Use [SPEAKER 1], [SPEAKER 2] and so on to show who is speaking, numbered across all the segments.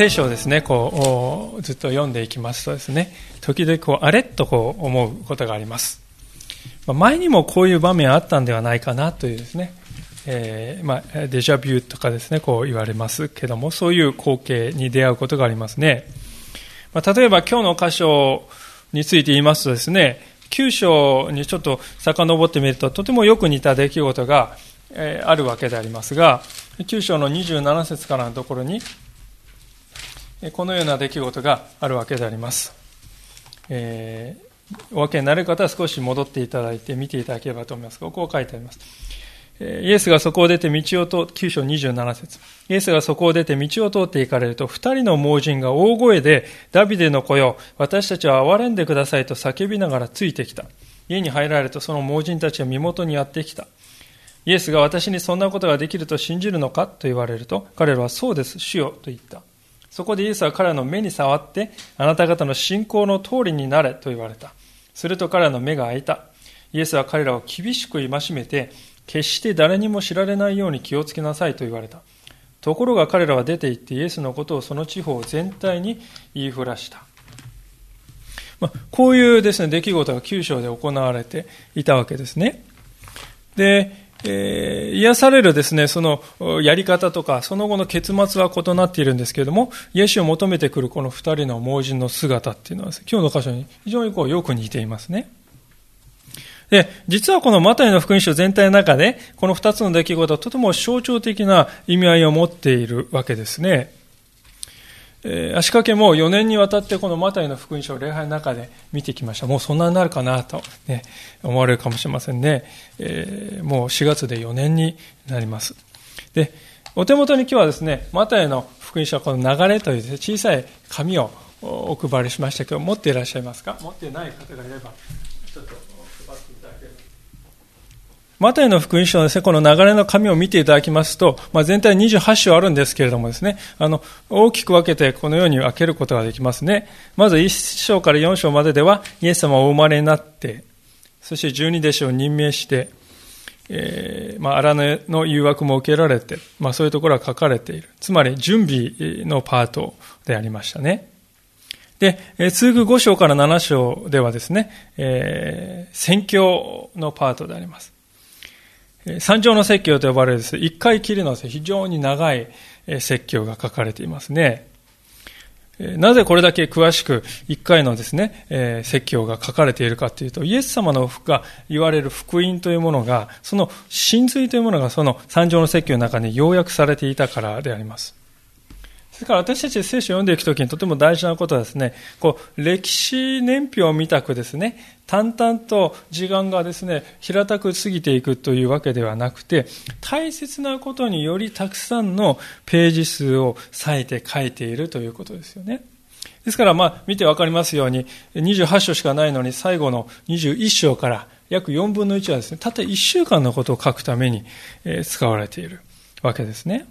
[SPEAKER 1] 聖書をですね、こずっと読んでいきますとですね、時々こう、あれとこう思うことがあります。ま前にもこういう場面あったんではないかなというですね、えー、まあ、デジャビューとかですね、こう言われますけども、そういう光景に出会うことがありますね。まあ、例えば今日の箇所について言いますとですね、9章にちょっと遡ってみると、とてもよく似た出来事が、えー、あるわけでありますが、9章の27節からのところに、このような出来事があるわけであります。えー、お分けになる方は少し戻っていただいて見ていただければと思います。ここを書いてあります。イエスがそこを出て道を通、9章27節イエスがそこを出て道を通って行かれると、二人の盲人が大声で、ダビデの子よ、私たちは憐れんでくださいと叫びながらついてきた。家に入られるとその盲人たちが身元にやってきた。イエスが私にそんなことができると信じるのかと言われると、彼らはそうです、主よと言った。そこでイエスは彼らの目に触って、あなた方の信仰の通りになれと言われた。すると彼らの目が開いた。イエスは彼らを厳しく戒めて、決して誰にも知られないように気をつけなさいと言われた。ところが彼らは出て行ってイエスのことをその地方全体に言いふらした。まあ、こういうですね、出来事が九章で行われていたわけですね。で、えー、癒されるですね、そのやり方とか、その後の結末は異なっているんですけれども、イエスを求めてくるこの二人の盲人の姿っていうのは、ね、今日の箇所に非常にこうよく似ていますね。で、実はこのマタイの福音書全体の中で、この二つの出来事はとても象徴的な意味合いを持っているわけですね。足掛けも4年にわたってこのマタイの福音書を礼拝の中で見てきました。もうそんなになるかなと、ね、思われるかもしれませんね。えー、もう4月で4年になります。で、お手元に今日はですね、マタイの福音書はこの流れという、ね、小さい紙をお配りしましたけど、持っていらっしゃいますか？持ってない方がいれば、ちょっとマタイの福音書のですね、この流れの紙を見ていただきますと、まあ、全体28章あるんですけれどもですね、あの、大きく分けてこのように分けることができますね。まず1章から4章まででは、イエス様はお生まれになって、そして十二弟子を任命して、えー、まあ、荒野の誘惑も受けられて、まあ、そういうところは書かれている。つまり、準備のパートでありましたね。で、続く5章から7章ではですね、えー、宣教のパートであります。三条の説教と呼ばれるです一回きりの非常に長い説教が書かれていますね。なぜこれだけ詳しく一回のですね、説教が書かれているかというと、イエス様のが言われる福音というものが、その真髄というものがその三条の説教の中に要約されていたからであります。それから私たち聖書を読んでいくときにとても大事なことはですね、こう、歴史年表を見たくですね、淡々と時間がですね、平たく過ぎていくというわけではなくて、大切なことによりたくさんのページ数を割いて書いているということですよね。ですから、まあ、見てわかりますように、28章しかないのに、最後の21章から約4分の1はですね、たった1週間のことを書くために使われているわけですね。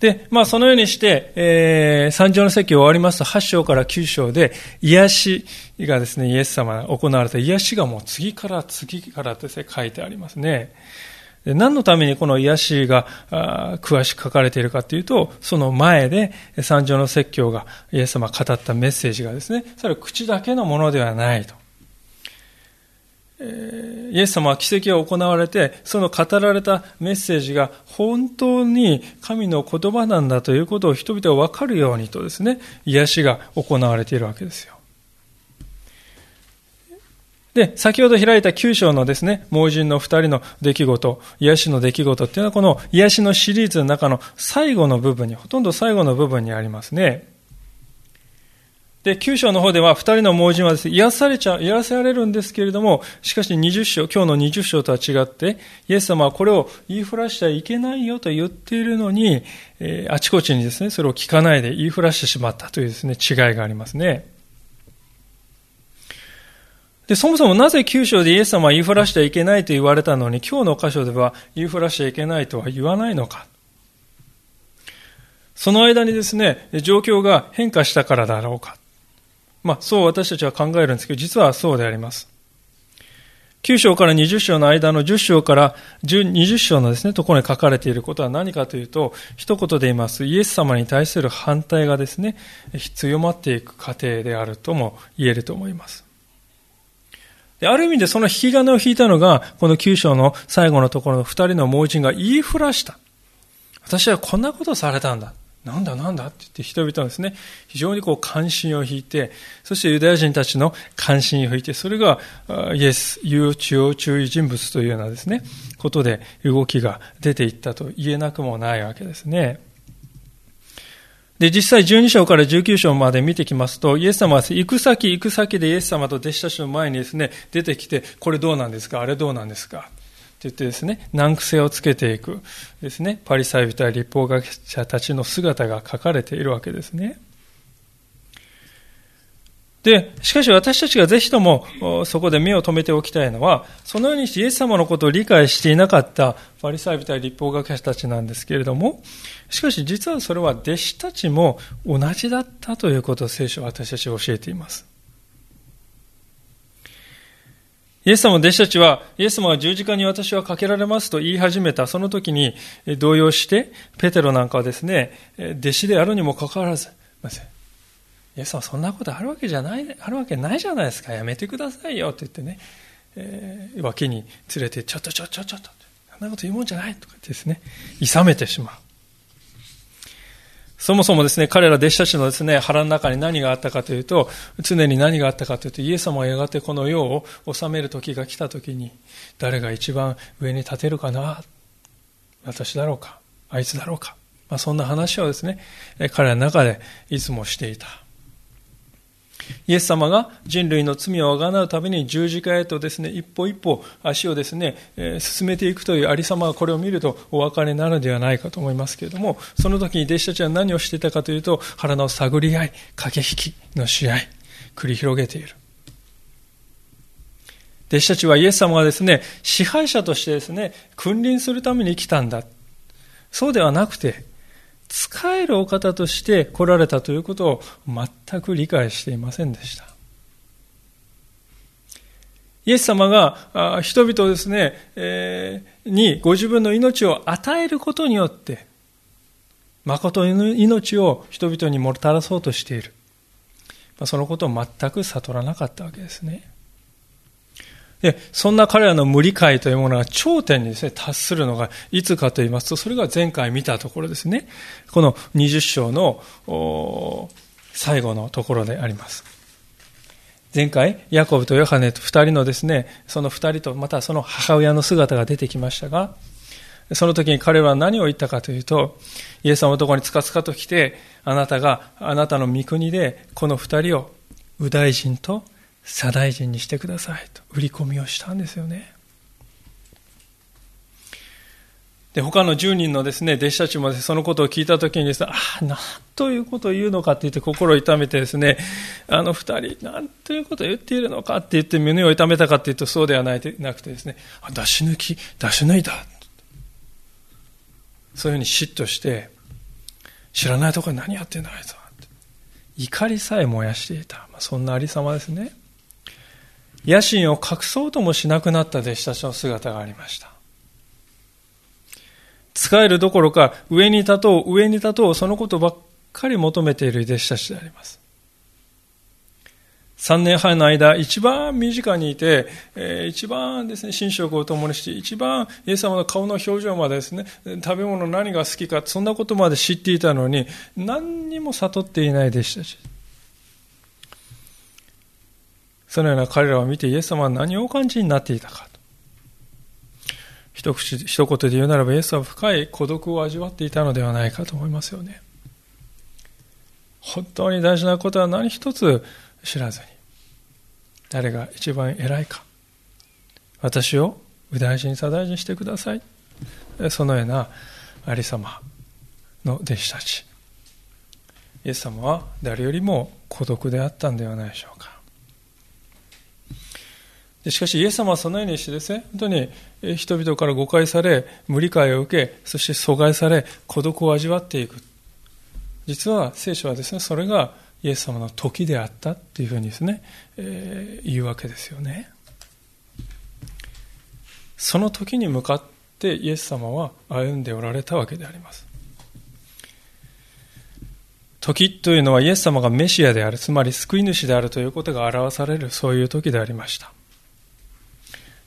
[SPEAKER 1] で、まあそのようにして、えー、三条の席を終わりますと8章から9章で癒しがですね、イエス様が行われた癒しがもう次から次からですね、書いてありますね。で何のためにこの癒しが詳しく書かれているかというと、その前で三条の説教がイエス様が語ったメッセージがですね、それは口だけのものではないと。イエス様は奇跡が行われて、その語られたメッセージが本当に神の言葉なんだということを人々が分かるようにとですね、癒しが行われているわけですよ。で、先ほど開いた9章のですね、盲人の2人の出来事、癒しの出来事っていうのはこの癒しのシリーズの中の最後の部分に、ほとんど最後の部分にありますね。で、9章の方では2人の盲人はです、ね、癒されちゃ、癒されるんですけれども、しかし20章、今日の20章とは違って、イエス様はこれを言いふらしてはいけないよと言っているのに、えー、あちこちにですね、それを聞かないで言いふらしてしまったというですね、違いがありますね。で、そもそもなぜ9章でイエス様は言いふらしてはいけないと言われたのに、今日の箇所では言いふらしてはいけないとは言わないのか。その間にですね、状況が変化したからだろうか。まあ、そう私たちは考えるんですけど、実はそうであります。9章から20章の間の10章から20章のですね、ところに書かれていることは何かというと、一言で言います、イエス様に対する反対がですね、強まっていく過程であるとも言えると思います。である意味でその引き金を引いたのが、この9章の最後のところの2人の盲人が言いふらした。私はこんなことされたんだ。なんだなんだって言って人々はですね、非常にこう関心を引いて、そしてユダヤ人たちの関心を引いて、それがイエス、有中央注意人物というようなですね、ことで動きが出ていったと言えなくもないわけですね。で、実際12章から19章まで見てきますと、イエス様は行く先行く先でイエス様と弟子たちの前にですね、出てきて、これどうなんですかあれどうなんですか言ってですね、難癖をつけていくですね、パリサイ人や立法学者たちの姿が書かれているわけですね。で、しかし私たちがぜひともそこで目を留めておきたいのは、そのようにしてイエス様のことを理解していなかったパリサイ人や立法学者たちなんですけれども、しかし実はそれは弟子たちも同じだったということを聖書は私たちは教えています。イエス様の弟子たちは、イエス様は十字架に私はかけられますと言い始めた、その時に動揺して、ペテロなんかはですね、弟子であるにもかかわらず、イエス様そんなことあるわけじゃない、あるわけないじゃないですか、やめてくださいよって言ってね、えー、脇に連れて、ちょっとちょっとちょっと、そんなこと言うもんじゃないとか言ってですね、諌めてしまう。そもそもですね、彼ら弟子たちのですね、腹の中に何があったかというと、常に何があったかというと、イエス様はやがてこの世を治める時が来た時に、誰が一番上に立てるかな私だろうかあいつだろうかまあ、そんな話をですね、彼らの中でいつもしていた。イエス様が人類の罪をあがなうために十字架へとですね、一歩一歩足をですね、えー、進めていくというありさまがこれを見るとお分かりになのではないかと思いますけれども、その時に弟子たちは何をしていたかというと、腹の探り合い、駆け引きの試合、繰り広げている。弟子たちはイエス様がですね、支配者としてですね、君臨するために来たんだ。そうではなくて、使えるお方として来られたということを全く理解していませんでした。イエス様が人々ですね、えー、にご自分の命を与えることによって、誠の命を人々にもたらそうとしている。そのことを全く悟らなかったわけですね。で、そんな彼らの無理解というものが頂点にですね、達するのがいつかと言いますと、それが前回見たところですね。この20章の最後のところであります。前回、ヤコブとヨハネと二人のですね、その二人とまたその母親の姿が出てきましたが、その時に彼は何を言ったかというと、イエス様のところにつかつかと来て、あなたが、あなたの御国でこの二人を、右大臣と左大臣にしてくださいと売り込みをしたんですよね。で、他の10人のですね、弟子たちもそのことを聞いたときにですね、ああ、なんということを言うのかって言って心を痛めてですね、あの二人、なんということを言っているのかって言って胸を痛めたかっていうとそうではなくてですね、出し抜き、出し抜いた。そういうふうに嫉妬して、知らないところに何やってんだあいつは。怒りさえ燃やしていた。まあそんなありさまですね。野心を隠そうともしなくなった弟子たちの姿がありました。使えるどころか上に立とう、上に立とう、そのことばっかり求めている弟子たちであります。3年半の間、一番身近にいて、一番ですね、寝食を共にして、一番イエス様の顔の表情までですね、食べ物何が好きか、そんなことまで知っていたのに、何にも悟っていない弟子たち。そのような彼らを見てイエス様は何をお感じになっていたかと。一口、一言で言うならばイエスは深い孤独を味わっていたのではないかと思いますよね。本当に大事なことは何一つ知らずに、誰が一番偉いか、私を右大臣、左大臣してください。そのようなありさまの弟子たち。イエス様は誰よりも孤独であったんではないでしょうか。しかし、イエス様はそのようにしてですね、本当に人々から誤解され、無理解を受け、そして阻害され、孤独を味わっていく。実は聖書はですね、それがイエス様の時であったっていうふうにですね、えー、言うわけですよね。その時に向かってイエス様は歩んでおられたわけであります。時というのはイエス様がメシアである、つまり救い主であるということが表される、そういう時でありました。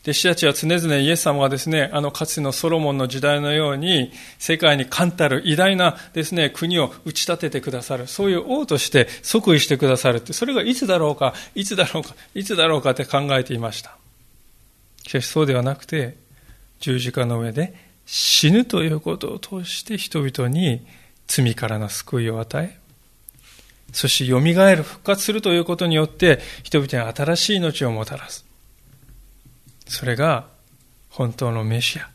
[SPEAKER 1] 弟子たちは常々イエス様がですね、あのかつてのソロモンの時代のように、世界に冠たる偉大なですね、国を打ち立ててくださる、そういう王として即位してくださるって、それがいつだろうか、いつだろうか、いつだろうかって考えていました。しかしそうではなくて、十字架の上で死ぬということを通して人々に罪からの救いを与え、そして蘇る、復活するということによって、人々に新しい命をもたらす。それが本当のメシア。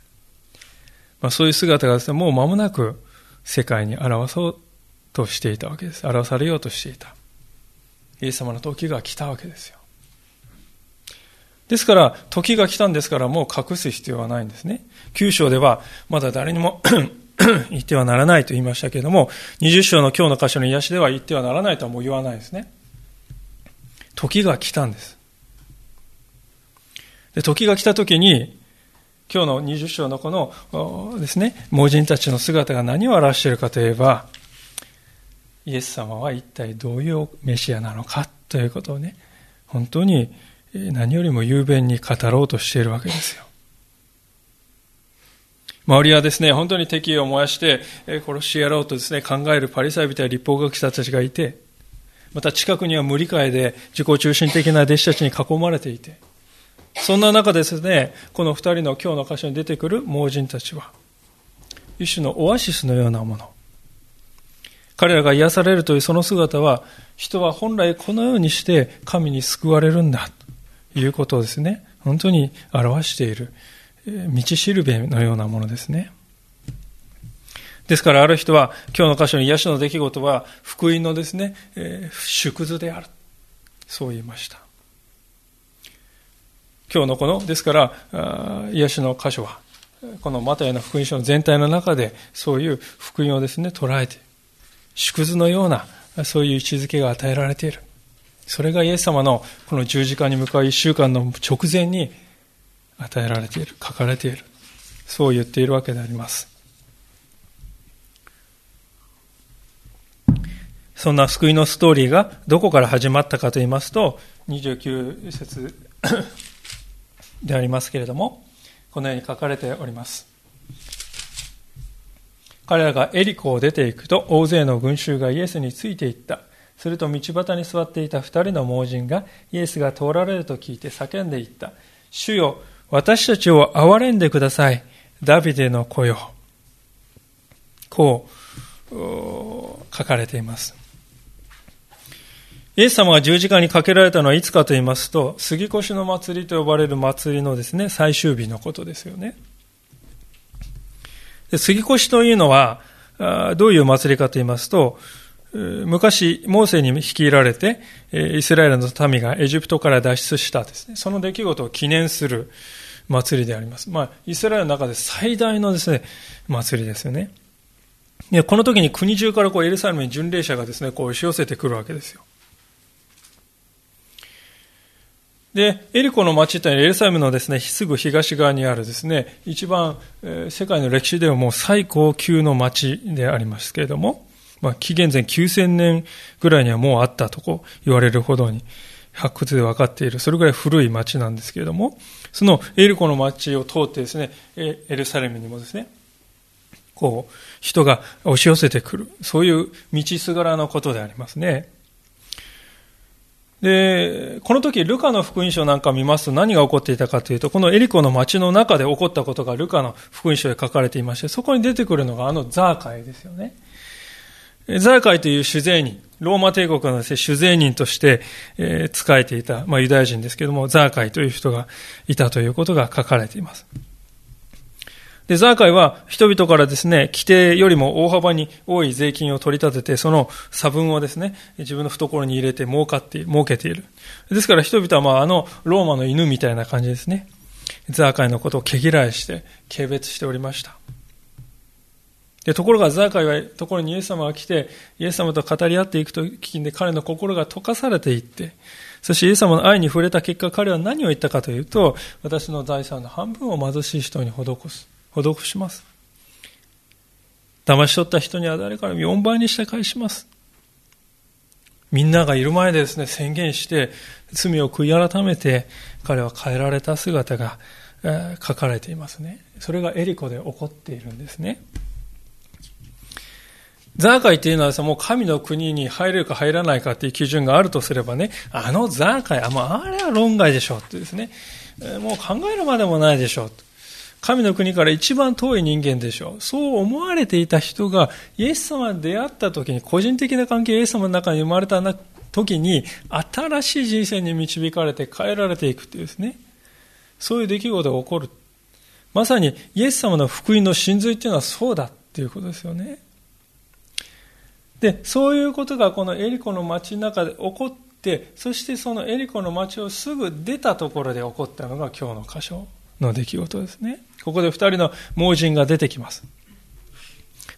[SPEAKER 1] まあ、そういう姿がですね、もう間もなく世界に表そうとしていたわけです。表されようとしていた。イエス様の時が来たわけですよ。ですから、時が来たんですから、もう隠す必要はないんですね。九章では、まだ誰にも 言ってはならないと言いましたけれども、20章の今日の箇所の癒しでは言ってはならないとはもう言わないですね。時が来たんです。で時が来た時に、今日の20章のこのですね、盲人たちの姿が何を表しているかといえば、イエス様は一体どういうメシアなのかということをね、本当に何よりも雄弁に語ろうとしているわけですよ。周りはですね、本当に敵意を燃やして殺しやろうとですね、考えるパリサイ人や立法学者たちがいて、また近くには無理解で自己中心的な弟子たちに囲まれていて、そんな中ですね、この二人の今日の箇所に出てくる盲人たちは、一種のオアシスのようなもの。彼らが癒されるというその姿は、人は本来このようにして神に救われるんだということをですね、本当に表している、道しるべのようなものですね。ですからある人は今日の箇所に癒しの出来事は福音のですね、えー、縮図である。そう言いました。今日のこの、ですから、癒しの箇所は、このマタイの福音書の全体の中で、そういう福音をですね、捉えて、縮図のような、そういう位置づけが与えられている。それがイエス様のこの十字架に向かう一週間の直前に与えられている、書かれている。そう言っているわけであります。そんな救いのストーリーがどこから始まったかと言いますと、29節でありますけれども、このように書かれております。彼らがエリコを出ていくと、大勢の群衆がイエスについていった。すると道端に座っていた二人の盲人がイエスが通られると聞いて叫んでいった。主よ、私たちを憐れんでください。ダビデの子よ。こう、書かれています。イエス様が十字架にかけられたのはいつかと言いますと、杉越の祭りと呼ばれる祭りのですね、最終日のことですよね。で杉越というのは、どういう祭りかと言いますと、昔、モーセに率いられて、イスラエルの民がエジプトから脱出したですね、その出来事を記念する祭りであります。まあ、イスラエルの中で最大のですね、祭りですよね。この時に国中からこうエルサレムに巡礼者がですね、こう押し寄せてくるわけですよ。で、エリコの町というのはエルサレムのですね、すぐ東側にあるですね、一番、えー、世界の歴史ではもう最高級の町でありますけれども、まあ、紀元前9000年ぐらいにはもうあったとこ言われるほどに、発掘で分かっている、それぐらい古い町なんですけれども、そのエリコの町を通ってですね、エルサレムにもですね、こう、人が押し寄せてくる、そういう道すがらのことでありますね。で、この時、ルカの福音書なんか見ますと何が起こっていたかというと、このエリコの町の中で起こったことがルカの福音書で書かれていまして、そこに出てくるのがあのザーカイですよね。ザーカイという主税人、ローマ帝国のです、ね、主税人として、えー、仕えていた、まあ、ユダヤ人ですけども、ザーカイという人がいたということが書かれています。で、ザーカイは人々からですね、規定よりも大幅に多い税金を取り立てて、その差分をですね、自分の懐に入れて儲かって、儲けている。ですから人々はまああのローマの犬みたいな感じですね。ザーカイのことを毛嫌いして、軽蔑しておりました。でところがザーカイはところにイエス様が来て、イエス様と語り合っていくときに彼の心が溶かされていって、そしてイエス様の愛に触れた結果、彼は何を言ったかというと、私の財産の半分を貧しい人に施す。施します。騙し取った人には誰からも4倍にして返します。みんながいる前でですね、宣言して、罪を悔い改めて、彼は変えられた姿が、えー、書かれていますね。それがエリコで起こっているんですね。ザーカイっていうのはさ、もう神の国に入れるか入らないかっていう基準があるとすればね、あのザーカイ、あ、もうあれは論外でしょってですね、もう考えるまでもないでしょう神の国から一番遠い人間でしょう。そう思われていた人が、イエス様に出会った時に、個人的な関係、イエス様の中に生まれた時に、新しい人生に導かれて変えられていくっていうですね。そういう出来事が起こる。まさに、イエス様の福音の真髄っていうのはそうだっていうことですよね。で、そういうことがこのエリコの街の中で起こって、そしてそのエリコの街をすぐ出たところで起こったのが今日の箇所の出来事ですね。ここで二人の盲人が出てきます。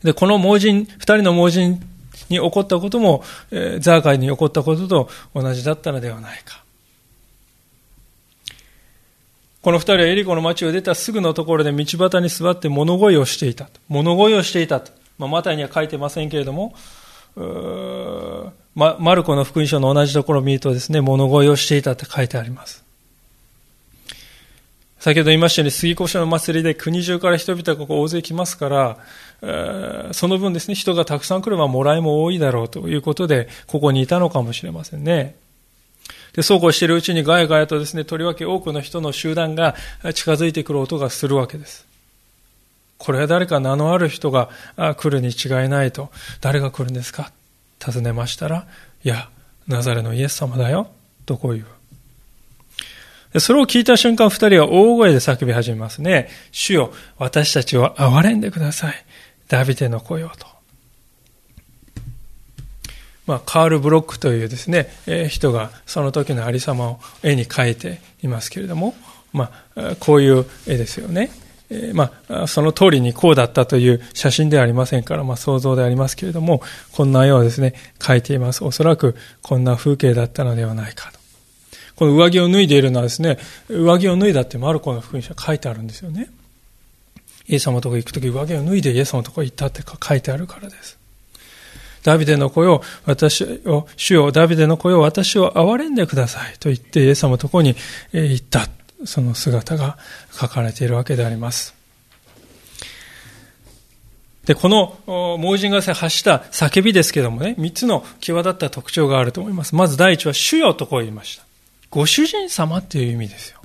[SPEAKER 1] で、この盲人、二人の盲人に起こったことも、えー、ザーカイに起こったことと同じだったのではないか。この二人はエリコの町を出たすぐのところで道端に座って物乞いをしていた。物乞いをしていたと。まあ、マタイには書いてませんけれども、ま、マルコの福音書の同じところを見るとですね、物乞いをしていたって書いてあります。先ほど言いましたように、杉越しの祭りで国中から人々がここ大勢来ますから、その分ですね、人がたくさん来ればもらいも多いだろうということで、ここにいたのかもしれませんね。で、そうこうしているうちにガヤガヤとですね、とりわけ多くの人の集団が近づいてくる音がするわけです。これは誰か名のある人が来るに違いないと、誰が来るんですか？尋ねましたら、いや、ナザレのイエス様だよ、とこう言う。それを聞いた瞬間、二人は大声で叫び始めますね。主よ、私たちを憐れんでください。ダビデの声をと。まあ、カール・ブロックというですね、えー、人がその時のありさまを絵に描いていますけれども、まあ、こういう絵ですよね。えー、まあ、その通りにこうだったという写真ではありませんから、まあ、想像でありますけれども、こんな絵をですね、描いています。おそらくこんな風景だったのではないかと。この上着を脱いでいるのはですね、上着を脱いだってマルコの福音書書いてあるんですよね。イエス様のとこ行くとき上着を脱いでイエス様のとこ行ったって書いてあるからです。ダビデの声を、私を、主よ、ダビデの声を私を憐れんでくださいと言ってイエス様のとこに行った。その姿が書かれているわけであります。で、この盲人が発した叫びですけどもね、三つの際立った特徴があると思います。まず第一は、主よとこう言いました。ご主人様っていう意味ですよ。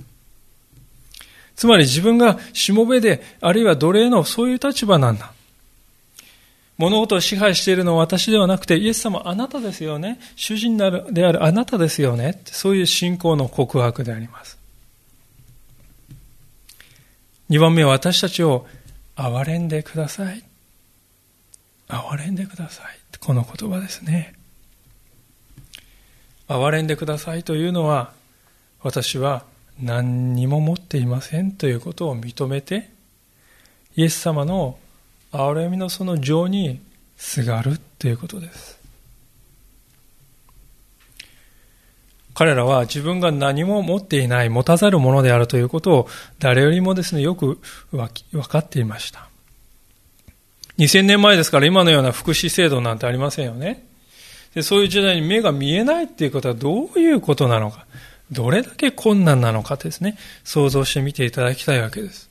[SPEAKER 1] つまり自分がしもべで、あるいは奴隷のそういう立場なんだ。物事を支配しているのは私ではなくて、イエス様あなたですよね。主人であるあなたですよね。そういう信仰の告白であります。二番目は私たちを憐れんでください。憐れんでください。この言葉ですね。憐れんでくださいというのは、私は何にも持っていませんということを認めて、イエス様の憐れみのその情にすがるということです。彼らは自分が何も持っていない、持たざるものであるということを誰よりもですね、よく分かっていました。2000年前ですから今のような福祉制度なんてありませんよね。でそういう時代に目が見えないっていうことはどういうことなのか、どれだけ困難なのかですね、想像してみていただきたいわけです。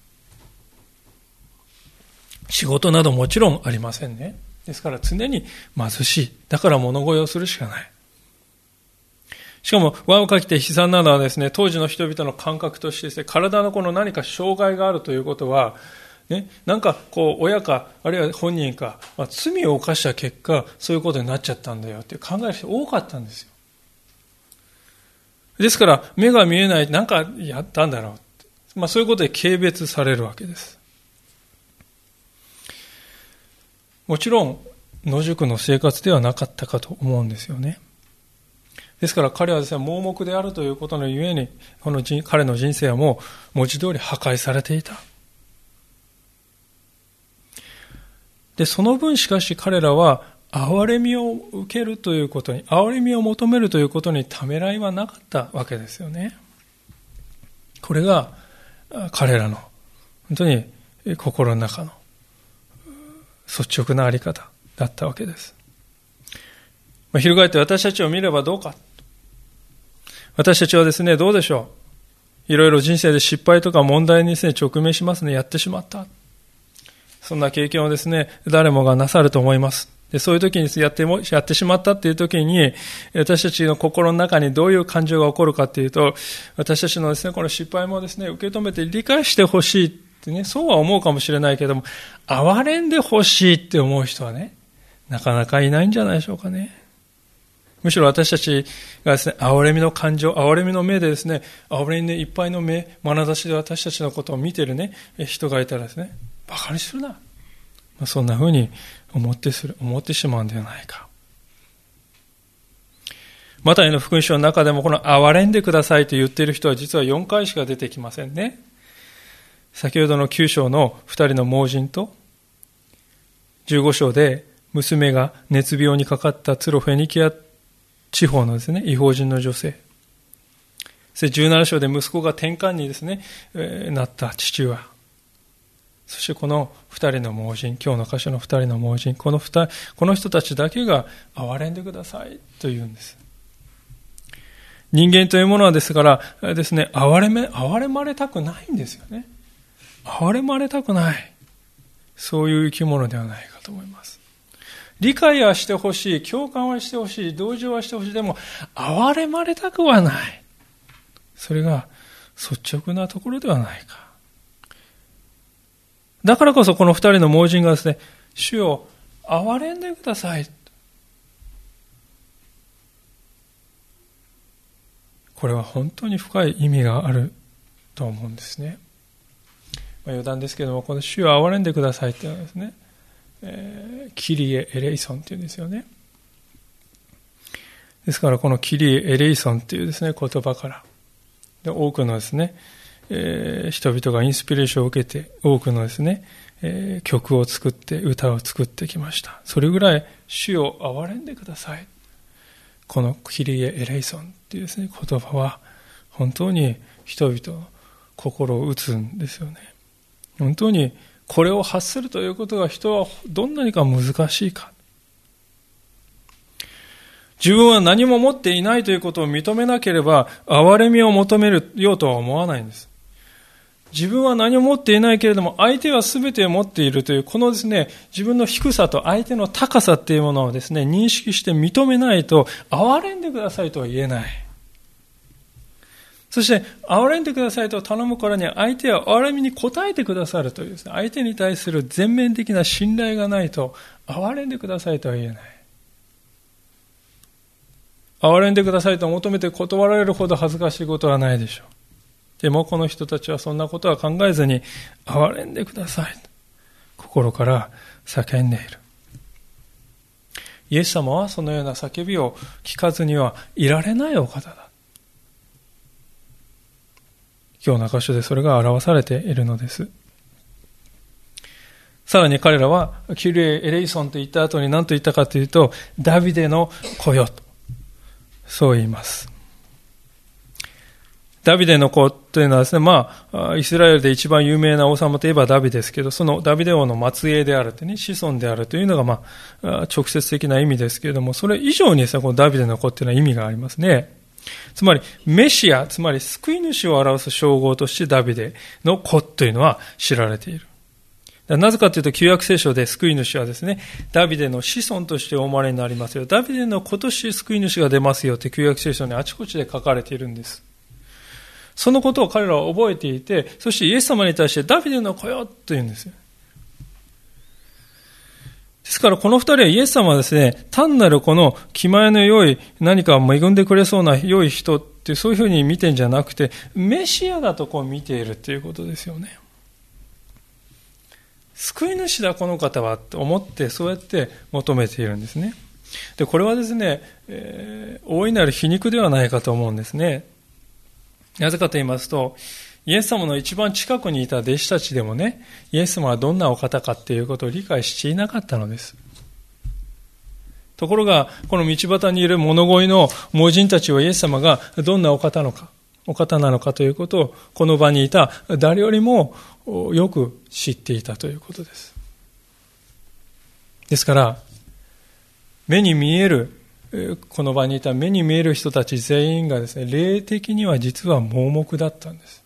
[SPEAKER 1] 仕事などもちろんありませんね。ですから常に貧しい。だから物乞いをするしかない。しかも、輪をかけて悲惨なのはですね、当時の人々の感覚としてですね、体のこの何か障害があるということは、ね、なんかこう親かあるいは本人か、まあ、罪を犯した結果そういうことになっちゃったんだよって考える人多かったんですよですから目が見えないなんかやったんだろう、まあ、そういうことで軽蔑されるわけです。もちろん野宿の生活ではなかったかと思うんですよね。ですから彼はですね盲目であるということのゆえにこの彼の人生はもう文字通り破壊されていた。で、その分しかし彼らは、憐れみを受けるということに、憐れみを求めるということにためらいはなかったわけですよね。これが彼らの本当に心の中の率直なあり方だったわけです。まあ、翻って私たちを見ればどうか。私たちはですね、どうでしょう。いろいろ人生で失敗とか問題にですね、直面しますね。やってしまった。そんな経験をですね、誰もがなさると思います。でそういう時にやっても、やってしまったっていう時に、私たちの心の中にどういう感情が起こるかっていうと、私たちのですね、この失敗もですね、受け止めて理解してほしいってね、そうは思うかもしれないけども、憐れんでほしいって思う人はね、なかなかいないんじゃないでしょうかね。むしろ私たちがですね、憐れみの感情、憐れみの目でですね、憐れみでいっぱいの目、眼差しで私たちのことを見てるね、人がいたらですね、馬鹿にするな。まあ、そんな風に思ってする、思ってしまうんではないか。マタイの福音書の中でもこの憐れんでくださいと言っている人は実は4回しか出てきませんね。先ほどの9章の2人の盲人と、15章で娘が熱病にかかったツロフェニキア地方のですね、違法人の女性。そして17章で息子が転換にですね、えー、なった父親。そしてこの二人の盲人、今日の箇所の二人の盲人、この二この人たちだけが憐れんでくださいと言うんです。人間というものはですからですね、憐れめ、憐れまれたくないんですよね。憐れまれたくない。そういう生き物ではないかと思います。理解はしてほしい、共感はしてほしい、同情はしてほしい。でも、憐れまれたくはない。それが率直なところではないか。だからこそこの二人の盲人がですね、主を憐れんでください。これは本当に深い意味があると思うんですね。まあ、余談ですけども、この主を憐れんでくださいっていうのはですね、えー、キリエ・エレイソンっていうんですよね。ですからこのキリエ・エレイソンっていうですね、言葉から、で多くのですね、えー、人々がインスピレーションを受けて多くのですね、えー、曲を作って歌を作ってきました。それぐらい主を憐れんでください。このキリエ・エレイソンっていうですね言葉は本当に人々の心を打つんですよね。本当にこれを発するということが人はどんなにか難しいか。自分は何も持っていないということを認めなければ、憐れみを求めるようとは思わないんです。自分は何も持っていないけれども、相手は全てを持っているという、このですね、自分の低さと相手の高さっていうものをですね、認識して認めないと、憐れんでくださいとは言えない。そして、憐れんでくださいと頼むからには、相手は憐れみに応えてくださるというですね、相手に対する全面的な信頼がないと、憐れんでくださいとは言えない。憐れんでくださいと求めて断られるほど恥ずかしいことはないでしょう。でもこの人たちはそんなことは考えずに、憐れんでください。心から叫んでいる。イエス様はそのような叫びを聞かずにはいられないお方だ。今日の箇所でそれが表されているのです。さらに彼らは、キュリエ・エレイソンと言った後に何と言ったかというと、ダビデの子よと、そう言います。ダビデの子というのはですね、まあ、イスラエルで一番有名な王様といえばダビですけど、そのダビデ王の末裔であるとね、子孫であるというのが、まあ、直接的な意味ですけれども、それ以上にですね、このダビデの子っていうのは意味がありますね。つまり、メシア、つまり救い主を表す称号としてダビデの子というのは知られている。なぜかというと、旧約聖書で救い主はですね、ダビデの子孫としてお生まれになりますよ。ダビデの今年救い主が出ますよって旧約聖書にあちこちで書かれているんです。そのことを彼らは覚えていて、そしてイエス様に対してダビデの子よと言うんですよ。ですからこの二人はイエス様はですね、単なるこの気前の良い、何か恵んでくれそうな良い人ってそういうふうに見てんじゃなくて、メシアだとこう見ているということですよね。救い主だこの方はと思ってそうやって求めているんですね。で、これはですね、えー、大いなる皮肉ではないかと思うんですね。なぜかと言いますと、イエス様の一番近くにいた弟子たちでもね、イエス様はどんなお方かっていうことを理解していなかったのです。ところが、この道端にいる物乞いの盲人たちはイエス様がどんなお方のか、お方なのかということを、この場にいた誰よりもよく知っていたということです。ですから、目に見える、この場にいた目に見える人たち全員がですね、霊的には実は盲目だったんです。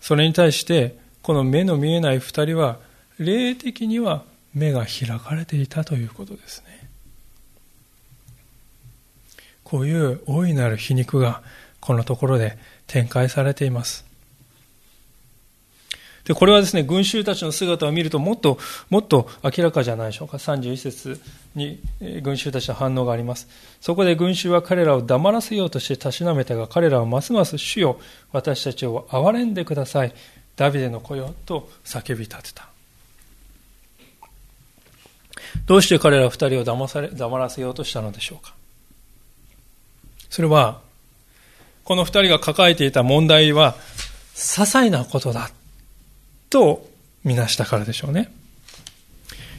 [SPEAKER 1] それに対して、この目の見えない二人は、霊的には目が開かれていたということですね。こういう大いなる皮肉がこのところで展開されています。で、これはですね、群衆たちの姿を見るともっと、もっと明らかじゃないでしょうか。31節に群衆たちの反応があります。そこで群衆は彼らを黙らせようとしてたしなめたが、彼らはますます主よ、私たちを憐れんでください。ダビデの子よ、と叫び立てた。どうして彼ら二人を黙され黙らせようとしたのでしょうか。それは、この二人が抱えていた問題は、些細なことだ。とみなしたからでしょうね。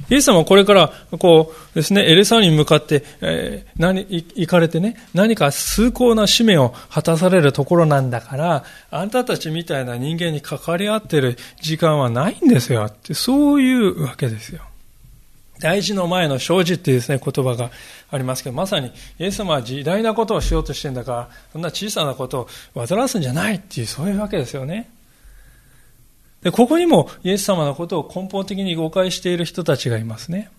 [SPEAKER 1] イエス様はこれから、こうですね、エルサレムに向かって、えー、何、行かれてね、何か崇高な使命を果たされるところなんだから、あんたたちみたいな人間に関わり合ってる時間はないんですよって、そういうわけですよ。大事の前の生じっていうですね、言葉がありますけど、まさに、イエス様は時代なことをしようとしてんだから、そんな小さなことを煩わすんじゃないっていう、そういうわけですよね。で、ここにもイエス様のことを根本的に誤解している人たちがいますね。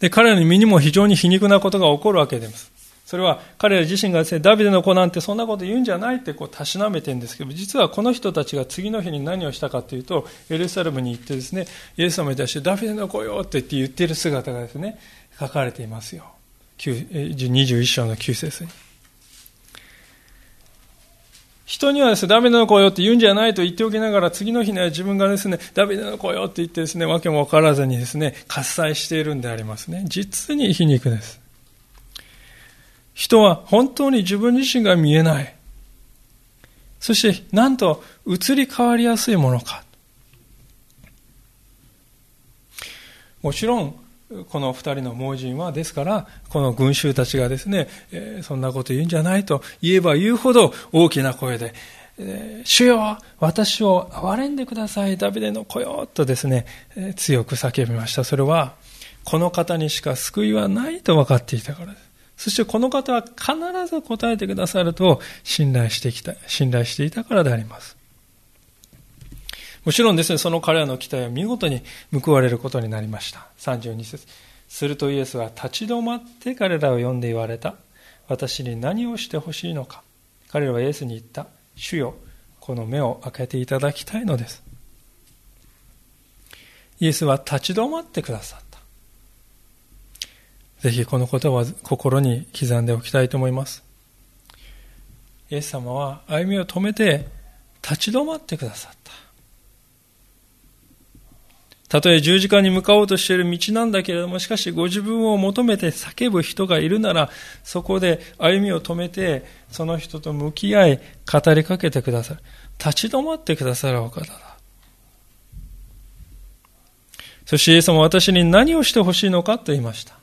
[SPEAKER 1] で、彼らの身にも非常に皮肉なことが起こるわけです。それは彼ら自身がですね、ダビデの子なんてそんなこと言うんじゃないってこうたしなめてるんですけど、実はこの人たちが次の日に何をしたかというと、エルサレムに行ってですね、イエス様に対してダビデの子よって言って言ってる姿がですね、書かれていますよ。21章の9節に。人にはですね、ダビデの子よって言うんじゃないと言っておきながら、次の日には自分がですね、ダビデの子よって言ってですね、わけもわからずにですね、喝采しているんでありますね。実に皮肉です。人は本当に自分自身が見えない。そして、なんと移り変わりやすいものか。もちろん、この二人の盲人は、ですから、この群衆たちがですね、えー、そんなこと言うんじゃないと言えば言うほど大きな声で、えー、主よ、私を憐れんでください、ダビデの子よ、とですね、えー、強く叫びました。それは、この方にしか救いはないと分かっていたからです。そしてこの方は必ず答えてくださると信頼してきた、信頼していたからであります。もちろんですね、その彼らの期待は見事に報われることになりました。32節するとイエスは立ち止まって彼らを呼んで言われた。私に何をしてほしいのか。彼らはイエスに言った。主よ、この目を開けていただきたいのです。イエスは立ち止まってくださった。ぜひこのことは心に刻んでおきたいと思います。イエス様は歩みを止めて立ち止まってくださった。たとえ十字架に向かおうとしている道なんだけれども、しかしご自分を求めて叫ぶ人がいるなら、そこで歩みを止めて、その人と向き合い、語りかけてくださる。立ち止まってくださるお方だ。そしてイエス様私に何をしてほしいのかと言いました。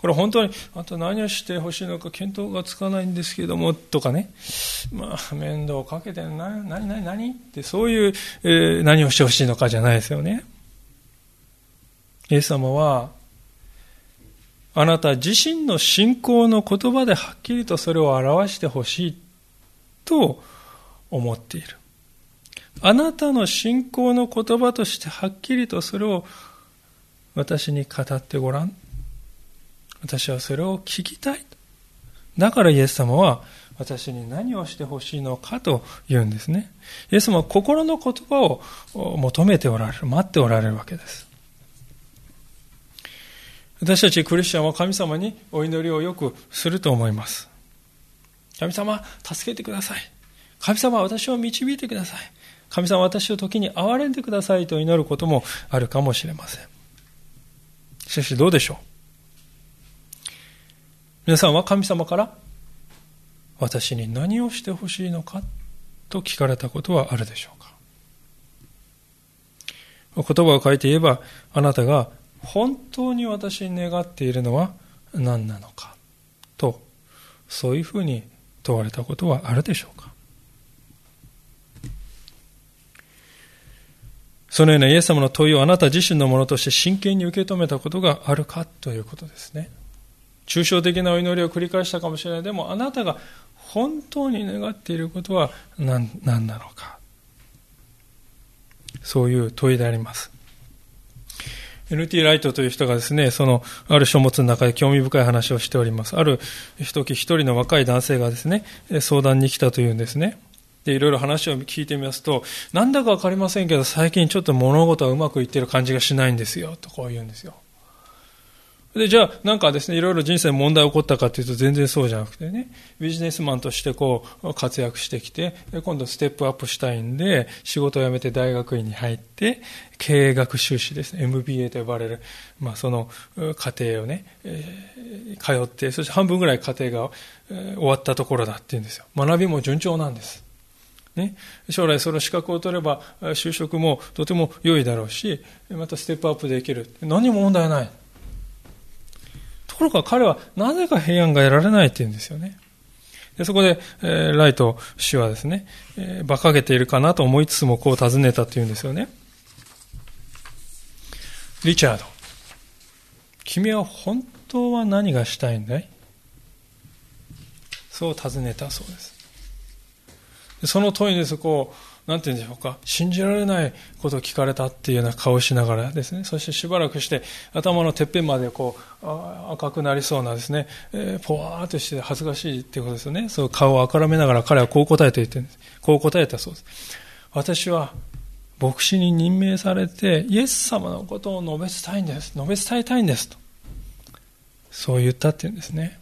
[SPEAKER 1] これ本当に、あと何をしてほしいのか見当がつかないんですけども、とかね。まあ、面倒をかけて、な、何、何、何？って、そういう、えー、何をしてほしいのかじゃないですよね。イエス様は、あなた自身の信仰の言葉ではっきりとそれを表してほしいと思っている。あなたの信仰の言葉としてはっきりとそれを私に語ってごらん。私はそれを聞きたい。だからイエス様は私に何をしてほしいのかと言うんですね。イエス様は心の言葉を求めておられる、待っておられるわけです。私たちクリスチャンは神様にお祈りをよくすると思います。神様、助けてください。神様、私を導いてください。神様、私を時に憐れんでくださいと祈ることもあるかもしれません。しかしどうでしょう？皆さんは神様から私に何をしてほしいのかと聞かれたことはあるでしょうか言葉を変えて言えばあなたが本当に私に願っているのは何なのかとそういうふうに問われたことはあるでしょうかそのようなイエス様の問いをあなた自身のものとして真剣に受け止めたことがあるかということですね。抽象的なお祈りを繰り返したかもしれない。でもあなたが本当に願っていることは何何なのか。そういう問いであります。NT ライトという人がですね、その、ある書物の中で興味深い話をしております。ある時一人の若い男性がですね、相談に来たというんですね。で、いろいろ話を聞いてみますと、なんだかわかりませんけど、最近ちょっと物事はうまくいってる感じがしないんですよ、とこう言うんですよ。で、じゃあ、なんかですね、いろいろ人生問題起こったかというと全然そうじゃなくてね、ビジネスマンとしてこう、活躍してきて、今度ステップアップしたいんで、仕事を辞めて大学院に入って、経営学修士ですね、MBA と呼ばれる、まあその過程をね、えー、通って、そして半分ぐらい過程が、終わったところだって言うんですよ。学びも順調なんです。ね、将来その資格を取れば就職もとても良いだろうし、またステップアップできる。何も問題ない。ところが彼はなぜか平安が得られないって言うんですよね。でそこで、えー、ライト氏はですね、えー、馬鹿げているかなと思いつつもこう尋ねたって言うんですよね。リチャード、君は本当は何がしたいんだい？そう尋ねたそうです。その問いにですこうなんて言うんでしょうか、信じられないことを聞かれたっていうような顔をしながらですね、そしてしばらくして頭のてっぺんまでこう赤くなりそうなですね、えー、ぽわーっとして恥ずかしいっていうことですよね。そう顔をあからめながら彼はこう答えて言ってんです。こう答えたそうです。私は牧師に任命されてイエス様のことを述べ伝えたいんです。述べ伝えたいんですと。そう言ったっていうんですね。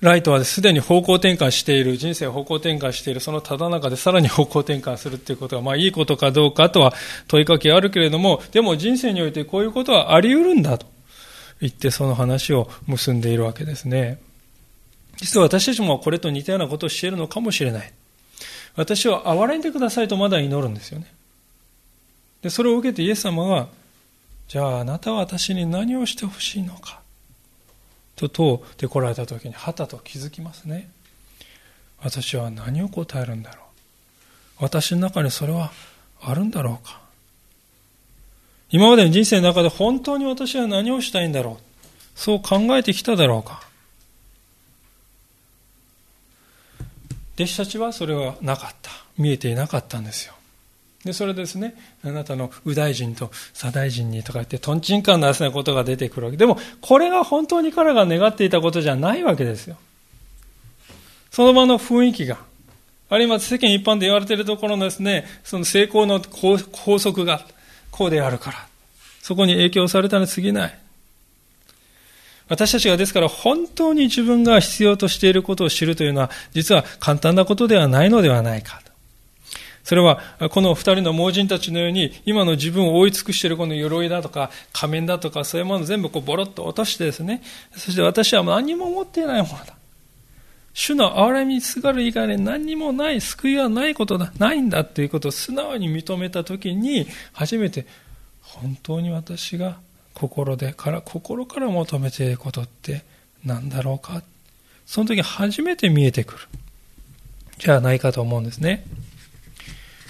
[SPEAKER 1] ライトはすでに方向転換している、人生を方向転換している、そのただ中でさらに方向転換するっていうことが、まあいいことかどうかとは問いかけあるけれども、でも人生においてこういうことはあり得るんだと言ってその話を結んでいるわけですね。実は私たちもこれと似たようなことをしているのかもしれない。私を憐れんでくださいとまだ祈るんですよね。で、それを受けてイエス様は、じゃああなたは私に何をしてほしいのか。と問うてこられた時にはたと気づきますね。私は何を答えるんだろう。私の中にそれはあるんだろうか。今までの人生の中で本当に私は何をしたいんだろう。そう考えてきただろうか。弟子たちはそれはなかった。見えていなかったんですよ。で、それですね、あなたの右大臣と左大臣にとか言って、とんちんかんなすね、ことが出てくるわけ。でも、これが本当に彼が願っていたことじゃないわけですよ。その場の雰囲気が、あるいは世間一般で言われているところのですね、その成功の法則がこうであるから、そこに影響されたに過ぎない。私たちがですから本当に自分が必要としていることを知るというのは、実は簡単なことではないのではないか。それは、この二人の盲人たちのように、今の自分を覆い尽くしているこの鎧だとか、仮面だとか、そういうものを全部こうボロッと落としてですね、そして私は何も持っていないものだ。主の憐れみにすがる以外に何にもない、救いはないことだ、ないんだということを素直に認めたときに、初めて、本当に私が心でから、心から求めていることって何だろうか。その時初めて見えてくる。じゃないかと思うんですね。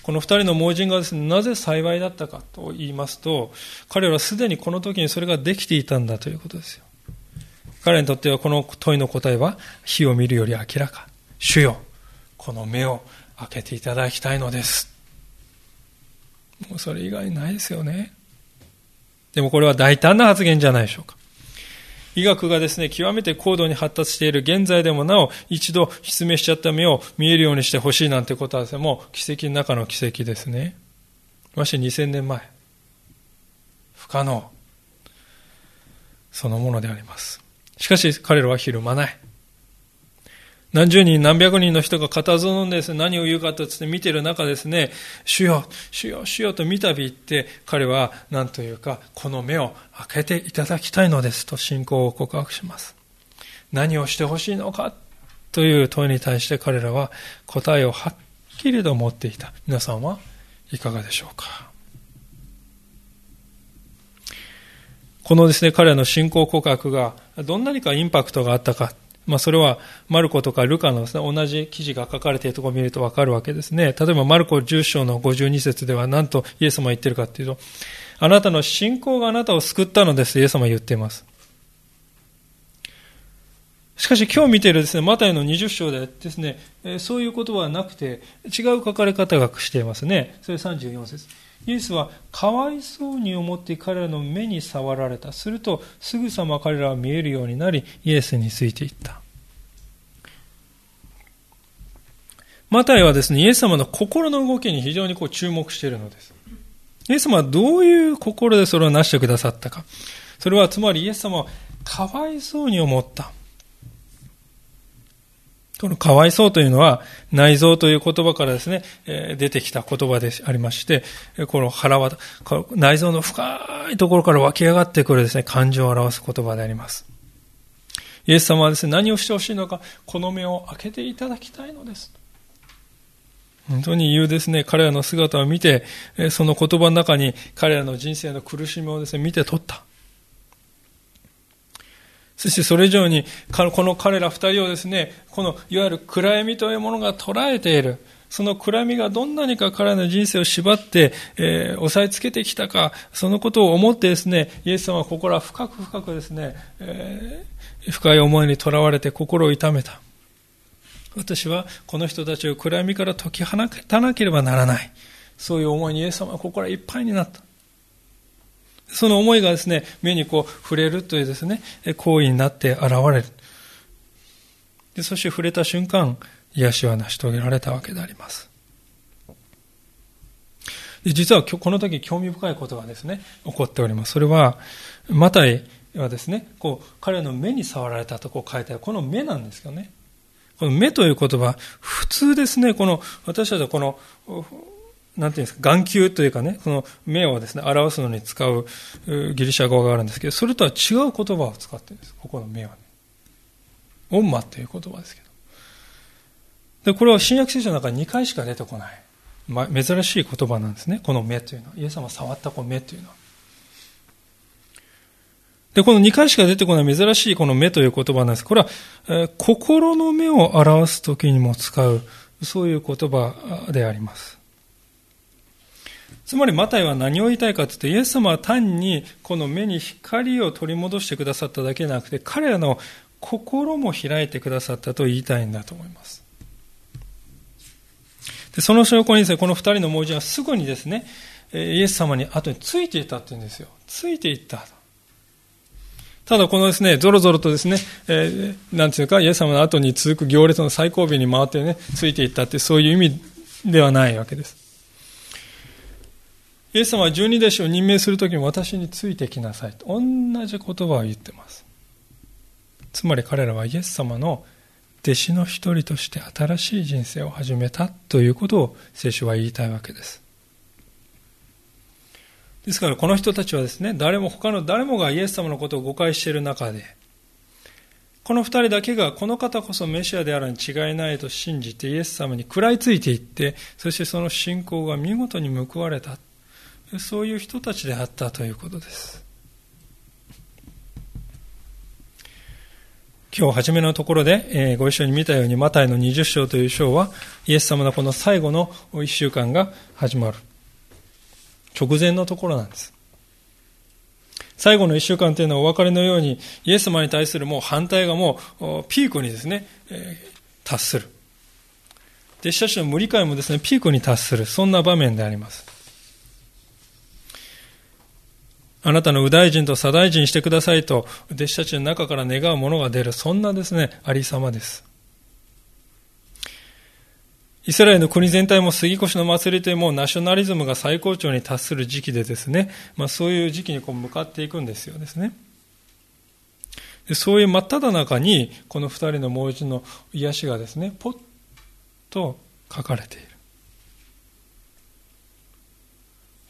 [SPEAKER 1] この二人の盲人がですね、なぜ幸いだったかと言いますと、彼らはすでにこの時にそれができていたんだということですよ。彼にとってはこの問いの答えは、火を見るより明らか。主よ、この目を開けていただきたいのです。もうそれ以外ないですよね。でもこれは大胆な発言じゃないでしょうか。医学がですね、極めて高度に発達している現在でもなお、一度失明しちゃった目を見えるようにしてほしいなんてことはですね、もう奇跡の中の奇跡ですね。まして2000年前。不可能。そのものであります。しかし彼らはひるまない。何十人、何百人の人が固唾を飲んですね、何を言うかとって見てる中ですね、主よ、主よ、主よと見たび言って、彼は何というか、この目を開けていただきたいのですと信仰を告白します。何をしてほしいのかという問いに対して彼らは答えをはっきりと持っていた。皆さんはいかがでしょうかこのですね、彼らの信仰告白がどんなにかインパクトがあったかまあ、それはマルコとかルカのです、ね、同じ記事が書かれているところを見るとわかるわけですね。例えばマルコ10章の52節では何とイエス様は言ってるかというと、あなたの信仰があなたを救ったのですイエス様は言っています。しかし今日見ているですね、マタイの20章でですね、そういうことはなくて、違う書かれ方がしていますね。それ34節。イエスはかわいそうに思って彼らの目に触られた。すると、すぐさま彼らは見えるようになり、イエスについていった。マタイはですね、イエス様の心の動きに非常にこう注目しているのです。イエス様はどういう心でそれを成してくださったか。それはつまりイエス様はかわいそうに思った。このかわいそうというのは内臓という言葉からですね、出てきた言葉でありまして、この腹は、内臓の深いところから湧き上がってくるですね、感情を表す言葉であります。イエス様はですね、何をしてほしいのか、この目を開けていただきたいのです。本当に言うですね、彼らの姿を見て、その言葉の中に彼らの人生の苦しみをですね、見て取った。そしてそれ以上に、この彼ら二人をですね、このいわゆる暗闇というものが捉えている。その暗闇がどんなにか彼らの人生を縛って、えー、押さえつけてきたか、そのことを思ってですね、イエス様は心は深く深くですね、えー、深い思いにとらわれて心を痛めた。私はこの人たちを暗闇から解き放たなければならない。そういう思いにイエス様は心いっぱいになった。その思いがですね、目にこう触れるというですね、行為になって現れる。でそして触れた瞬間、癒しは成し遂げられたわけであります。で実はこの時興味深いことがですね、起こっております。それは、マタイはですね、こう、彼の目に触られたとこう書いてある、この目なんですよね。この目という言葉、普通ですね、この、私たちはこの、なんていうんですか、眼球というかね、その目をですね、表すのに使うギリシャ語があるんですけど、それとは違う言葉を使ってるんです。ここの目はね。オンマっていう言葉ですけど。で、これは新約聖書の中に2回しか出てこない。ま、珍しい言葉なんですね。この目というのは。イエス様触ったこの目というのは。で、この2回しか出てこない珍しいこの目という言葉なんです。これは、えー、心の目を表すときにも使う、そういう言葉であります。つまりマタイは何を言いたいかというと、イエス様は単にこの目に光を取り戻してくださっただけでなくて、彼らの心も開いてくださったと言いたいんだと思います。でその証拠にですね、この二人の盲人はすぐにですね、イエス様に後についていったって言うんですよ。ついていった。ただこのですね、ぞろぞろとですね、えー、なんていうか、イエス様の後に続く行列の最後尾に回ってね、ついていったってそういう意味ではないわけです。イエス様は十二弟子を任命するときに私についてきなさいと同じ言葉を言ってます。つまり彼らはイエス様の弟子の一人として新しい人生を始めたということを聖書は言いたいわけです。ですからこの人たちはですね、誰も他の誰もがイエス様のことを誤解している中で、この二人だけがこの方こそメシアであるに違いないと信じてイエス様に食らいついていって、そしてその信仰が見事に報われた。そういう人たちであったということです。今日初めのところで、え、ご一緒に見たようにマタイの20章という章はイエス様のこの最後の1週間が始まる直前のところなんです。最後の1週間というのはお別れのようにイエス様に対するもう反対がもうピークにですね、え、達する。弟子たちの無理解もですね、ピークに達する。そんな場面であります。あなたの右大臣と左大臣してくださいと、弟子たちの中から願うものが出る、そんなですね、ありさまです。イスラエルの国全体も杉越の祭りというもうナショナリズムが最高潮に達する時期でですね、まあ、そういう時期にこう向かっていくんですよですね。でそういう真っ只中に、この二人のもう一の癒しがですね、ポッと書かれている。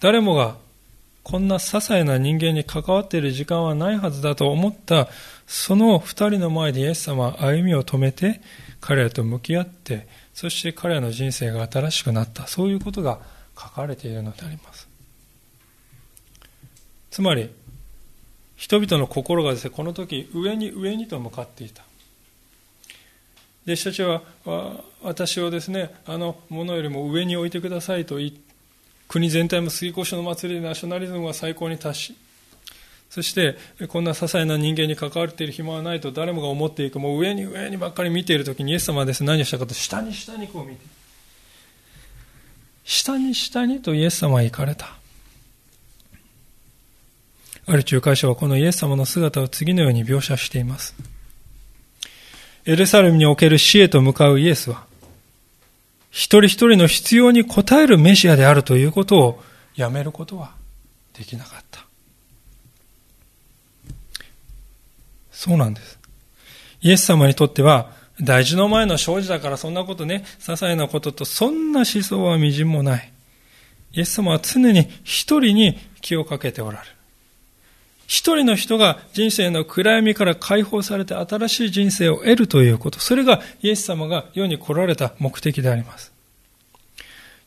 [SPEAKER 1] 誰もがこんな些細な人間に関わっている時間はないはずだと思った、その二人の前でイエス様は歩みを止めて、彼らと向き合って、そして彼らの人生が新しくなった、そういうことが書かれているのであります。つまり、人々の心がですね、この時、上に上にと向かっていた。弟子たちは、私をですね、あのものよりも上に置いてくださいと言って、国全体も杉越の祭りでナショナリズムが最高に達し、そして、こんな些細な人間に関わっている暇はないと誰もが思っていく。もう上に上にばっかり見ているときにイエス様はです、何をしたかと、下に下にこう見て。下に下にとイエス様は行かれた。ある仲介者はこのイエス様の姿を次のように描写しています。エルサレムにおける死へと向かうイエスは、一人一人の必要に応えるメシアであるということをやめることはできなかった。そうなんです。イエス様にとっては、大事の前の生じだからそんなことね、些細なことと、そんな思想はみじんもない。イエス様は常に一人に気をかけておられる。一人の人が人生の暗闇から解放されて新しい人生を得るということ。それがイエス様が世に来られた目的であります。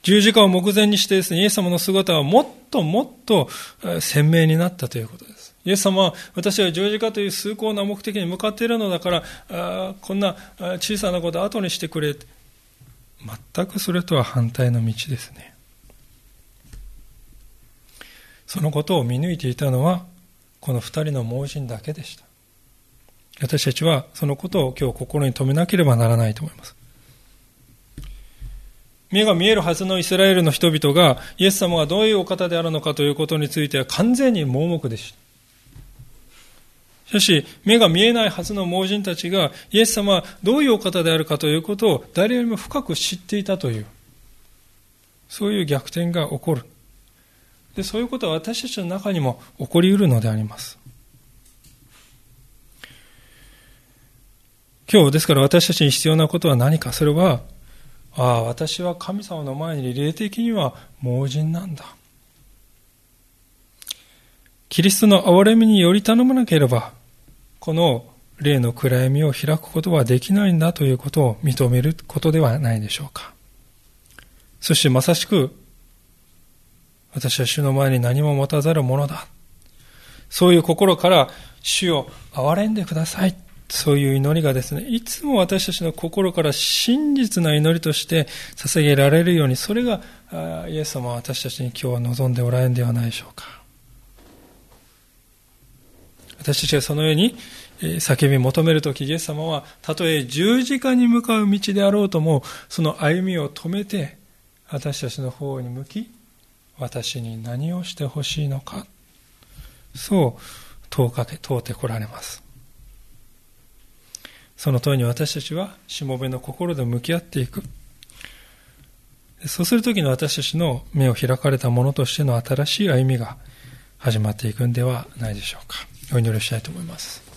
[SPEAKER 1] 十字架を目前にしてですね、イエス様の姿はもっともっと鮮明になったということです。イエス様は私は十字架という崇高な目的に向かっているのだから、こんな小さなことを後にしてくれ。全くそれとは反対の道ですね。そのことを見抜いていたのはこの二人の盲人だけでした。私たちはそのことを今日心に留めなければならないと思います。目が見えるはずのイスラエルの人々がイエス様がどういうお方であるのかということについては完全に盲目でした。しかし、目が見えないはずの盲人たちが、イエス様はどういうお方であるかということを誰よりも深く知っていたという、そういう逆転が起こる。でそういうことは私たちの中にも起こりうるのであります。今日ですから私たちに必要なことは何か。それはああ私は神様の前に霊的には盲人なんだ。キリストの憐れみにより頼まなければこの霊の暗闇を開くことはできないんだということを認めることではないでしょうか。そしてまさしく私は主の前に何も持たざるものだ。そういう心から主を憐れんでください。そういう祈りがですね、いつも私たちの心から真実な祈りとして捧げられるように、それがイエス様は私たちに今日は望んでおられるんではないでしょうか。私たちがそのように叫び求めるとき、イエス様は、たとえ十字架に向かう道であろうとも、その歩みを止めて、私たちの方に向き、私に何をしてほしいのか？そう問うかけ問うてこられます。その問いに私たちはしもべの心で向き合っていく。そうするときの私たちの目を開かれたものとしての新しい歩みが始まっていくんではないでしょうか。お祈りしたいと思います。